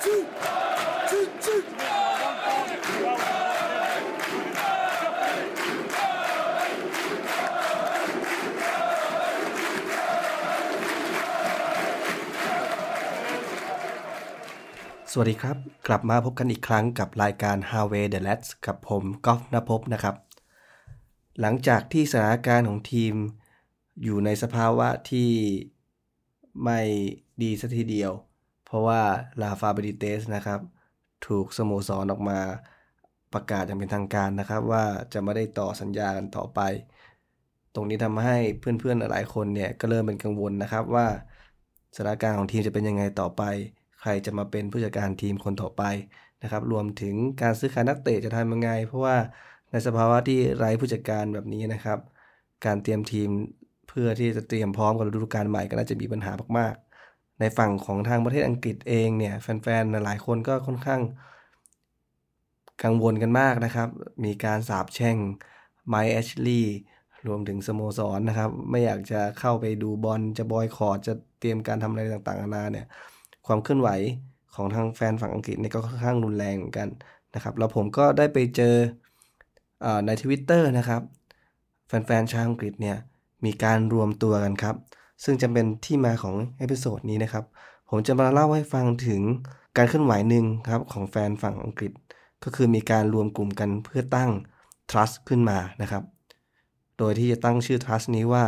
สวัสดีครับ กลับมาพบกันอีกครั้งกับรายการ Harvey the Lads กับผมกอล์ฟนภพนะครับ หลังจากที่สถานการณ์ของทีมอยู่ในสภาวะที่ไม่ดีสัทีเดียว เพราะว่าลาฟาเบดิเตสนะครับ ถูกสโมสรออกมาประกาศอย่างเป็นทางการนะครับ ว่าจะไม่ได้ต่อสัญญากันต่อไป ตรงนี้ทำให้เพื่อนๆหลายคนเนี่ยก็เริ่มเป็นกังวลนะครับว่าสถานการณ์ของทีมจะเป็นยังไงต่อไป ใครจะมาเป็นผู้จัดการทีมคนต่อไปนะครับ รวมถึงการซื้อขายนักเตะจะทำยังไง เพราะว่าในสภาวะที่ไร้ผู้จัดการแบบนี้นะครับ การเตรียมทีมเพื่อที่จะเตรียมพร้อมกับฤดูกาลใหม่ก็น่าจะมีปัญหามากๆ ในฝั่งของทางประเทศอังกฤษเองเนี่ยแฟนๆหลายคนก็ค่อนข้างกังวลกันมากนะครับ มีการสาบแช่งไมค์แอชลีย์รวมถึงสโมสรนนะครับ ไม่อยากจะเข้าไปดูบอลจะบอยคอร์ดจะเตรียมการทำอะไรต่างๆนานาเนี่ยความเคลื่อนไหวของทางแฟนฝั่งอังกฤษนี่ก็ค่อนข้างรุนแรงเหมือนกันนะครับ แล้วผมก็ได้ไปเจออในทวิตเตอร์นะครับ แฟนๆชาวอังกฤษเนี่ยมีการรวมตัวกันครับ ซึ่งจะเป็นที่มาของ episode นี้นะครับ ผมจะมาเล่าให้ฟังถึงการเคลื่อนไหวหนึ่งครับของแฟนฝั่งอังกฤษ ก็คือมีการรวมกลุ่มกันเพื่อตั้ง trust ขึ้นมานะครับ โดยที่จะตั้งชื่อ trust นี้ว่า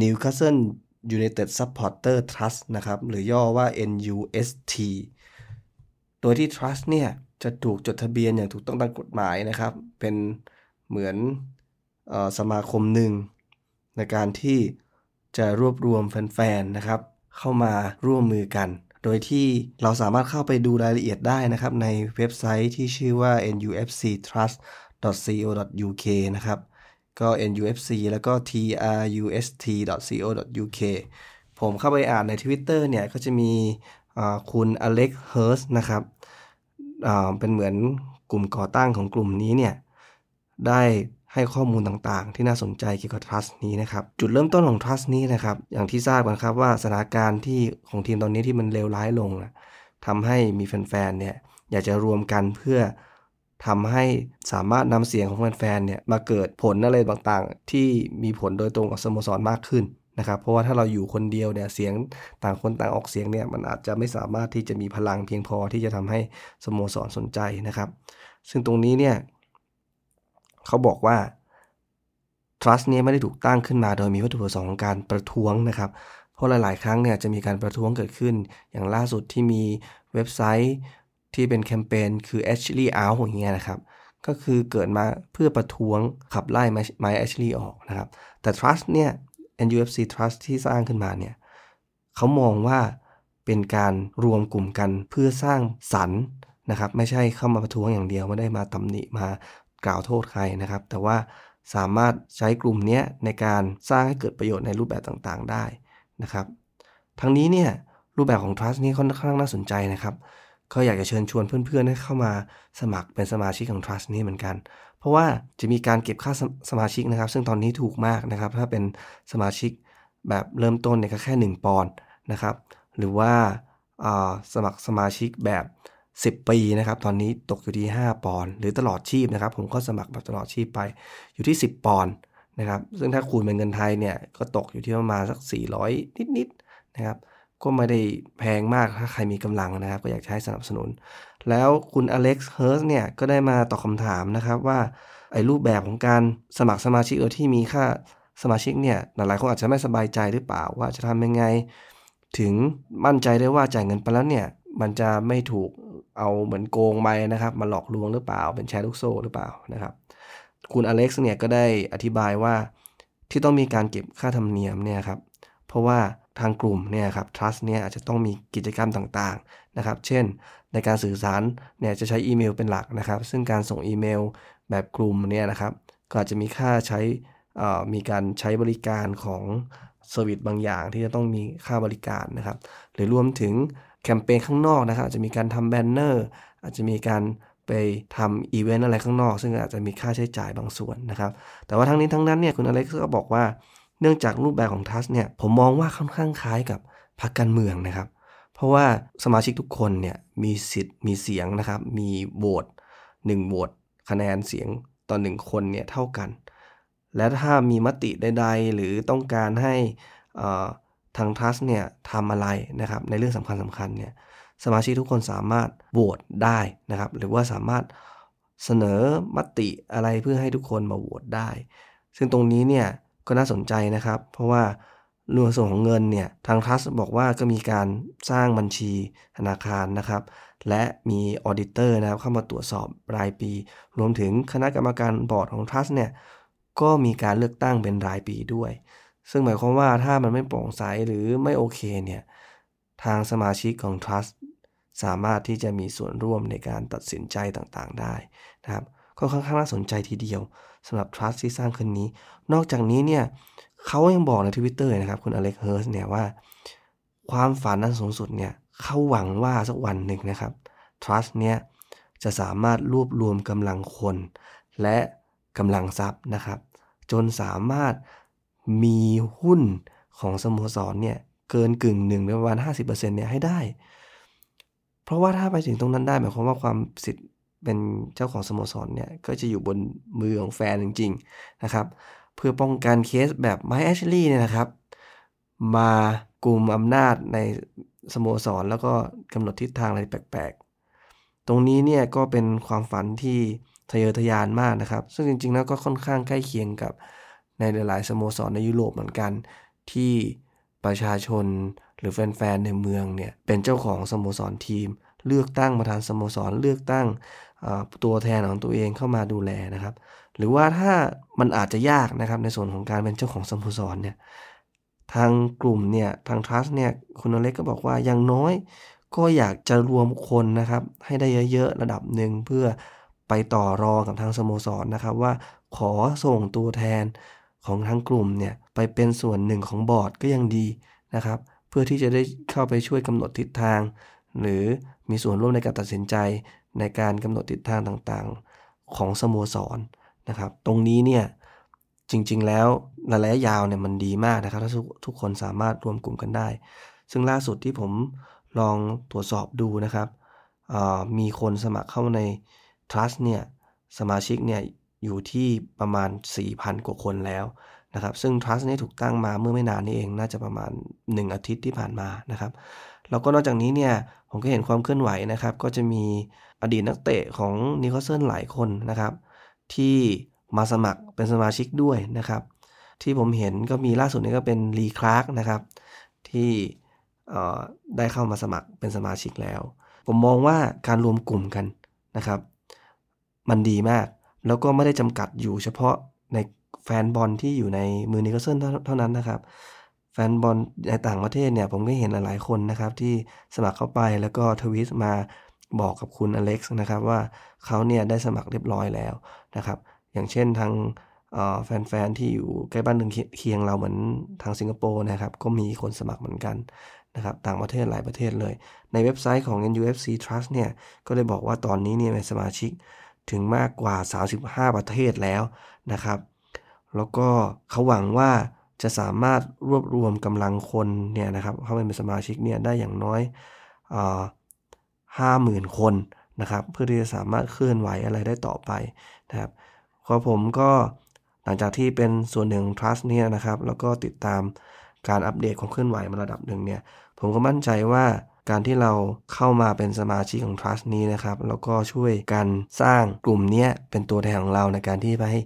Newcastle United Supporter Trust นะครับ หรือย่อว่า NUST โดยที่ Trust เนี่ยจะถูกจดทะเบียนอย่างถูกต้องตามกฎหมายนะครับ เป็นเหมือนออสมาคมหนึ่งในการที่ จะรวบรวมแฟนๆนะครับ เข้ามาร่วมมือกัน โดยที่เราสามารถเข้าไปดูรายละเอียดได้นะครับ ในเว็บไซต์ที่ชื่อว่า nufctrust.co.uk นะครับก็ nufc แล้วก็ trust.co.uk ผมเข้าไปอ่านใน Twitter เนี่ย ก็จะมีคุณอเล็กเฮิร์สนะครับเป็นเหมือนกลุ่มก่อตั้งของกลุ่มนี้เนี่ย ได้ ให้ข้อมูลต่างๆ ที่น่าสนใจเกี่ยวกับ trust นี้นะครับ จุดเริ่มต้นของ trust นี้นะครับ อย่างที่ทราบกันครับว่าสถานการณ์ที่ของทีมตอนนี้ที่มันเลวร้ายลงทำให้มีแฟนๆ เนี่ยอยากจะรวมกันเพื่อทำให้สามารถนำเสียงของแฟนๆ เนี่ยมาเกิดผลอะไรต่างๆ ที่มีผลโดยตรงกับสโมสรมากขึ้นนะครับเพราะว่าถ้าเราอยู่คนเดียวเนี่ยเสียงต่างคนต่างออกเสียงเนี่ยมันอาจจะไม่สามารถที่จะมีพลังเพียงพอที่จะทำให้สโมสรสนใจนะครับ ซึ่งตรงนี้เนี่ย เขาบอกว่า trust เนี้ไม่ได้ถูกตั้งขึ้นมา โดยมีวัตถุประสงค์ของการประท้วงนะครับ เพราะหลาย ๆ ครั้งเนี่ยจะมีการประท้วงเกิดขึ้น อย่างล่าสุดที่มีเว็บไซต์ที่เป็นแคมเปญคือ Ashley Out อย่างเงี้ยนะครับ ก็คือเกิดมาเพื่อประท้วงขับไล่ไมค์แอชลีย์ออกนะครับ แต่ Trust เนี่ย NUFC Trust ที่สร้างขึ้นมาเนี่ยเขามองว่าเป็นการรวมกลุ่มกันเพื่อสร้างสรรค์นะครับ ไม่ใช่เข้ามาประท้วงอย่างเดียวไม่ได้มาตำหนิมา กล่าวโทษใครนะครับ แต่ว่าสามารถใช้กลุ่มนี้ในการสร้างให้เกิดประโยชน์ในรูปแบบต่างๆได้นะครับ ทั้งนี้เนี่ยรูปแบบของ trust นี้ค่อนข้างน่าสนใจนะครับ ก็อยากจะเชิญชวนเพื่อนๆให้เข้ามาสมัครเป็นสมาชิกของ Trust นี้เหมือนกัน เพราะว่าจะมีการเก็บค่าสมาชิกนะครับ ซึ่งตอนนี้ถูกมากนะครับ ถ้าเป็นสมาชิกแบบเริ่มต้นเนี่ยก็แค่ 1 ปอนด์นะครับ หรือว่าสมัครสมาชิกแบบ 10 ปีนะครับตอนนี้ตกอยู่ที่ 5 ปอนด์หรือตลอดชีพนะครับ ผมก็สมัครแบบตลอดชีพไปอยู่ที่ 10 ปอนด์นะครับซึ่งถ้าคูณเป็นเงินไทยเนี่ยก็ตกอยู่ที่ประมาณสัก 400 นิดๆนะครับก็ไม่ได้แพงมากถ้าใครมีกำลังนะครับ ก็อยากใช้สนับสนุน แล้วคุณอเล็กซ์เฮิร์สเนี่ยก็ได้มาตอบคำถามนะครับว่าไอ้รูปแบบของการสมัครสมาชิกโดยที่มีค่าสมาชิกเนี่ยหลายคนอาจจะไม่สบายใจหรือเปล่าว่าจะทำยังไง ถึงมั่นใจได้ว่าจ่ายเงินไปแล้วเนี่ยมันจะไม่ถูก เอาเหมือนโกงไปนะครับ มาหลอกลวงหรือเปล่า เป็นแชร์ลูกโซ่หรือเปล่านะครับ คุณอเล็กซ์เนี่ยก็ได้อธิบายว่าที่ต้องมีการเก็บค่าธรรมเนียมเนี่ยครับ เพราะว่าทางกลุ่มเนี่ยครับ trust เนี่ยอาจจะต้องมีกิจกรรมต่างๆนะครับ เช่น ในการสื่อสารเนี่ยจะใช้อีเมลเป็นหลักนะครับ ซึ่งการส่งอีเมลแบบกลุ่มเนี่ยนะครับ ก็อาจจะมีค่าใช้มีการใช้บริการของ service บางอย่างที่จะต้องมีค่าบริการนะครับ หรือรวมถึง แคมเปญข้างนอกนะครับอาจจะมีการทำแบนเนอร์อาจจะมีการไปทำอีเวนต์อะไรข้างนอก ซึ่งอาจจะมีค่าใช้จ่ายบางส่วนนะครับ แต่ว่าทั้งนี้ทั้งนั้นเนี่ยคุณอเล็กซ์ก็บอกว่าเนื่องจากรูปแบบของทัสเนี่ยผมมองว่าค่อนข้างคล้ายกับพรรคการเมืองนะครับ เพราะว่าสมาชิกทุกคนเนี่ยมีสิทธิ์มีเสียงนะครับ มีโหวตหนึ่งโหวตคะแนนเสียงต่อหนึ่งคนเนี่ยเท่ากัน และถ้ามีมติใดๆ หรือต้องการให้ ทางทัสเนี่ยทำอะไรนะครับในเรื่องสำคัญสำคัญเนี่ยสมาชิกทุกคนสามารถโหวตได้นะครับ หรือว่าสามารถเสนอมติอะไรเพื่อให้ทุกคนมาโหวตได้ ซึ่งตรงนี้เนี่ยก็น่าสนใจนะครับ เพราะว่าเรื่องส่วนของเงินเนี่ยทาง trust บอกว่าก็มีการสร้างบัญชีธนาคารนะครับ และมี auditor นะครับเข้ามาตรวจสอบรายปี รวมถึงคณะกรรมการบอร์ดของ trust เนี่ยก็มีการเลือกตั้งเป็นรายปีด้วย ซึ่งหมายความว่าถ้ามันไม่โปร่งใสหรือไม่โอเคเนี่ย ทางสมาชิกของ trust สามารถที่จะมีส่วนร่วมในการตัดสินใจต่างๆได้นะครับ ก็ค่อนข้างน่าสนใจทีเดียวสำหรับ trust ที่สร้างขึ้นนี้ นอกจากนี้เนี่ยเขายังบอกในทวิตเตอร์นะครับ คุณอเล็กเฮิร์สเนี่ยว่า ความฝันนั้นสูงสุดเนี่ยเขาหวังว่าสักวันหนึ่งนะครับ trust เนี่ยจะสามารถรวบรวมกำลังคน และกำลังทรัพย์นะครับ จนสามารถ มีหุ้นของสโมสรเนี่ยเกินกึ่งหนึ่งประมาณ50%เนี่ยให้ได้ เพราะว่าถ้าไปถึงตรงนั้นได้หมายความว่าความสิทธิ์เป็นเจ้าของสโมสรเนี่ยก็จะอยู่บนมือของแฟนจริงๆนะครับเพื่อป้องกันเคสแบบไมแอชลี่เนี่ยนะครับมากลุ่มอำนาจในสโมสรแล้วก็กำหนดทิศทางอะไรแปลกๆ ตรงนี้เนี่ยก็เป็นความฝันที่ทะเยอทะยานมากนะครับ ซึ่งจริงๆแล้วก็ค่อนข้างใกล้เคียงกับ ในหลาย ๆ สโมสรในยุโรปเหมือนกัน ที่ประชาชนหรือแฟน ๆ ในเมืองเนี่ยเป็นเจ้าของสโมสรทีม เลือกตั้งประธานสโมสรเลือกตั้งตัวแทนของตัวเองเข้ามาดูแลนะครับ หรือว่าถ้ามันอาจจะยากนะครับในส่วนของการเป็นเจ้าของสโมสรเนี่ยทางกลุ่มเนี่ยทางทรัสเนี่ยคุณอเล็กก็บอกว่าอย่างน้อย ก็อยากจะรวมคนนะครับ ให้ได้เยอะๆระดับหนึ่งเพื่อไปต่อรองกับทางสโมสรนะครับ ว่าขอส่งตัวแทน ของทั้งกลุ่มเนี่ยไปเป็นส่วนหนึ่งของบอร์ดก็ยังดีนะครับ เพื่อที่จะได้เข้าไปช่วยกำหนดทิศทาง หรือมีส่วนร่วมในการตัดสินใจในการกำหนดทิศทางต่างๆ ของสโมสรนะครับ ตรงนี้เนี่ยจริงๆ แล้วระยะยาวเนี่ยมันดีมากนะครับ ถ้าทุกคนสามารถรวมกลุ่มกันได้ ซึ่งล่าสุดที่ผมลองตรวจสอบดูนะครับมีคนสมัครเข้าใน Trust เนี่ยสมาชิกเนี่ย อยู่ที่ประมาณ 4,000 กว่าคนแล้วนะครับ ซึ่ง Trust นี้ถูกตั้งมาเมื่อไม่นานนี้เองน่าจะประมาณ 1 อาทิตย์ที่ผ่านมานะครับแล้วก็นอกจากนี้เนี่ยผมก็เห็นความเคลื่อนไหวนะครับ ก็จะมีอดีตนักเตะของนิโคลเซนหลายคนนะครับ ที่มาสมัครเป็นสมาชิกด้วยนะครับ ที่ผมเห็นก็มีล่าสุดนี้ก็เป็นลีคลาร์กนะครับ ที่ได้เข้ามาสมัครเป็นสมาชิกแล้ว ผมมองว่าการรวมกลุ่มกันนะครับ มันดีมาก แล้วก็ไม่ได้จำกัดอยู่เฉพาะในแฟนบอลที่อยู่ในมือนิโคลเซนเท่านั้นนะครับ แฟนบอลในต่างประเทศเนี่ยผมก็เห็นหลายๆคนนะครับ ที่สมัครเข้าไปแล้วก็ทวิตมาบอกกับคุณอเล็กซ์นะครับว่าเขาเนี่ยได้สมัครเรียบร้อยแล้วนะครับ อย่างเช่นทางแฟนๆที่อยู่ใกล้บ้านหนึ่งเคียงเราเหมือนทางสิงคโปร์นะครับ ก็มีคนสมัครเหมือนกันนะครับต่างประเทศหลายประเทศเลย ในเว็บไซต์ของ NUFC Trust เนี่ยก็เลยบอกว่าตอนนี้เนี่ยสมาชิก ถึงมากกว่า 35 ประเทศแล้วนะครับ แล้วก็เขาหวังว่าจะสามารถรวบรวมกำลังคนเนี่ยนะครับเข้าไปเป็นสมาชิกเนี่ยได้อย่างน้อยห้าหมื่นคนนะครับ เพื่อที่จะสามารถเคลื่อนไหวอะไรได้ต่อไปนะครับพอผมก็หลังจากที่เป็นส่วนหนึ่ง trust เนี่ยนะครับ แล้วก็ติดตามการอัปเดตของเคลื่อนไหวมาระดับหนึ่งเนี่ย ผมก็มั่นใจว่า การที่เราเข้ามาเป็นสมาชิกของ Trust นี้นะครับแล้วก็ช่วยกันสร้างกลุ่มนี้เป็นตัวแทนของเราในการที่ไปให้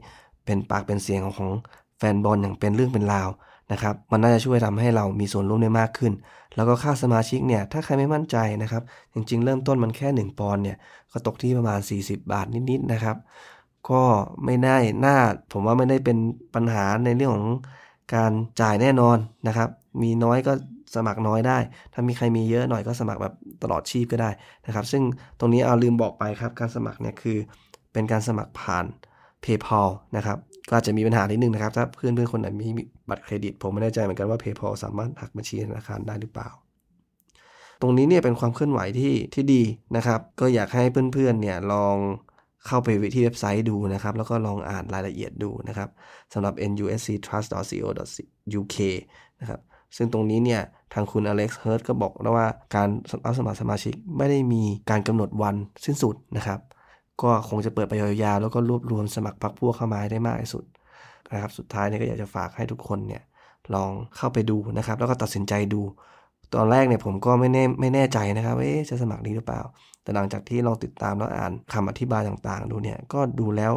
เป็นปากเป็นเสียงของแฟนบอลอย่างเป็นเรื่องเป็นราวนะครับมันน่าจะช่วยทำให้เรามีส่วนร่วมได้มากขึ้น แล้วก็ค่าสมาชิกเนี่ยถ้าใครไม่มั่นใจนะครับ จริง ๆ เริ่มต้นมันแค่ 1 ปอนด์เนี่ยก็ตกที่ประมาณ 40 บาทนิดๆนะครับ ก็ไม่ได้น่าผมว่าไม่ได้เป็นปัญหาในเรื่องของการจ่ายแน่นอนนะครับ มีน้อยก็ สมัครน้อยได้ ถ้ามีใครมีเยอะหน่อยก็สมัครแบบตลอดชีพก็ได้นะครับ ซึ่งตรงนี้เอาลืมบอกไปครับการสมัครเนี่ยคือเป็นการสมัครผ่าน PayPal นะครับก็อาจจะมีปัญหานิดนึงนะครับ ถ้าเพื่อนเพื่อนคนไหนมีบัตรเครดิต ผมไม่แน่ใจเหมือนกันว่า PayPal สามารถหักบัญชีธนาคารได้หรือเปล่า ตรงนี้เนี่ยเป็นความเคลื่อนไหวที่ที่ดีนะครับ ก็อยากให้เพื่อนๆเนี่ยลองเข้าไปที่เว็บไซต์ดูนะครับ แล้วก็ลองอ่านรายละเอียดดูนะครับสำหรับ nusctrust.co.uk นะครับ ซึ่งตรงนี้เนี่ยทางคุณอเล็กซ์เฮิร์ตก็บอกแล้วว่าการรับสมัครสมาชิกไม่ได้มีการกำหนดวันสิ้นสุดนะครับ ก็คงจะเปิดไปยาวๆแล้วก็รวบรวมสมัครพรรคพวกเข้ามาได้มากที่สุดนะครับสุดท้ายเนี่ยก็อยากจะฝากให้ทุกคนเนี่ยลองเข้าไปดูนะครับ แล้วก็ตัดสินใจดู ตอนแรกเนี่ยผมก็ไม่แน่ไม่แน่ใจนะครับว่าจะสมัครดีหรือเปล่า แต่หลังจากที่ลองติดตามแล้วอ่านคำอธิบายต่างๆ ดูเนี่ยก็ดูแล้ว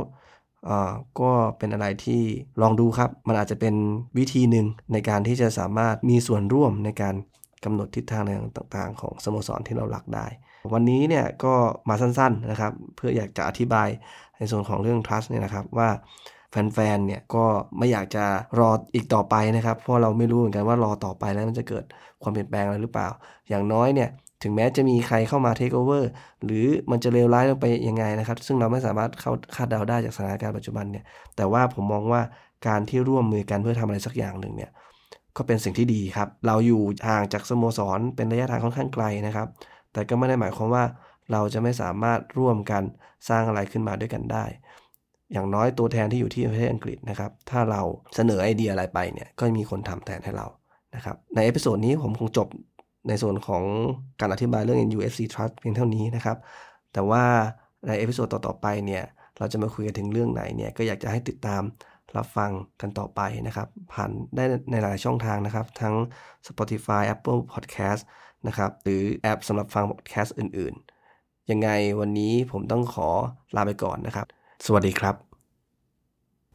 ก็เป็นอะไรที่ลองดูครับ มันอาจจะเป็นวิธีหนึ่งในการที่จะสามารถมีส่วนร่วมในการกำหนดทิศทางต่างๆ ของสโมสรที่เราหลักได้ วันนี้เนี่ยก็มาสั้นๆนะครับ เพื่ออยากจะอธิบายในส่วนของเรื่อง trust เนี่ยนะครับว่าแฟนๆ เนี่ยก็ไม่อยากจะรออีกต่อไปนะครับ เพราะเราไม่รู้เหมือนกันว่ารอต่อไปแล้วมันจะเกิดความเปลี่ยนแปลงอะไรหรือเปล่า อย่างน้อยเนี่ย ถึงแม้จะมีใครเข้ามาเทคโอเวอร์หรือมันจะเลวร้ายลงไปยังไงนะครับ ซึ่งเราไม่สามารถเข้าคาดเดาได้จากสถานการณ์ปัจจุบันเนี่ยแต่ว่าผมมองว่าการที่ร่วมมือกันเพื่อทำอะไรสักอย่างหนึ่งเนี่ยก็เป็นสิ่งที่ดีครับ เราอยู่ห่างจากสโมสรเป็นระยะทางค่อนข้างไกลนะครับ แต่ก็ไม่ได้หมายความว่าเราจะไม่สามารถร่วมกันสร้างอะไรขึ้นมาด้วยกันได้ อย่างน้อยตัวแทนที่อยู่ที่ประเทศอังกฤษนะครับ ถ้าเราเสนอไอเดียอะไรไปเนี่ย ก็มีคนทำแทนให้เรา นะครับ ใน episode นี้ผมคงจบ ในส่วนของการอธิบายเรื่อง NUFC Trust เพียงเท่านี้นะครับ แต่ว่าใน episode ต่อๆไปเนี่ยเราจะมาคุยกันถึงเรื่องไหนเนี่ยก็อยากจะให้ติดตามรับฟังกันต่อไปนะครับ ผ่านได้ในหลายช่องทางนะครับ ทั้ง Spotify Apple Podcast นะครับ หรือแอปสำหรับฟัง podcast อื่น ๆ ยังไงวันนี้ผมต้องขอลาไปก่อนนะครับ สวัสดีครับ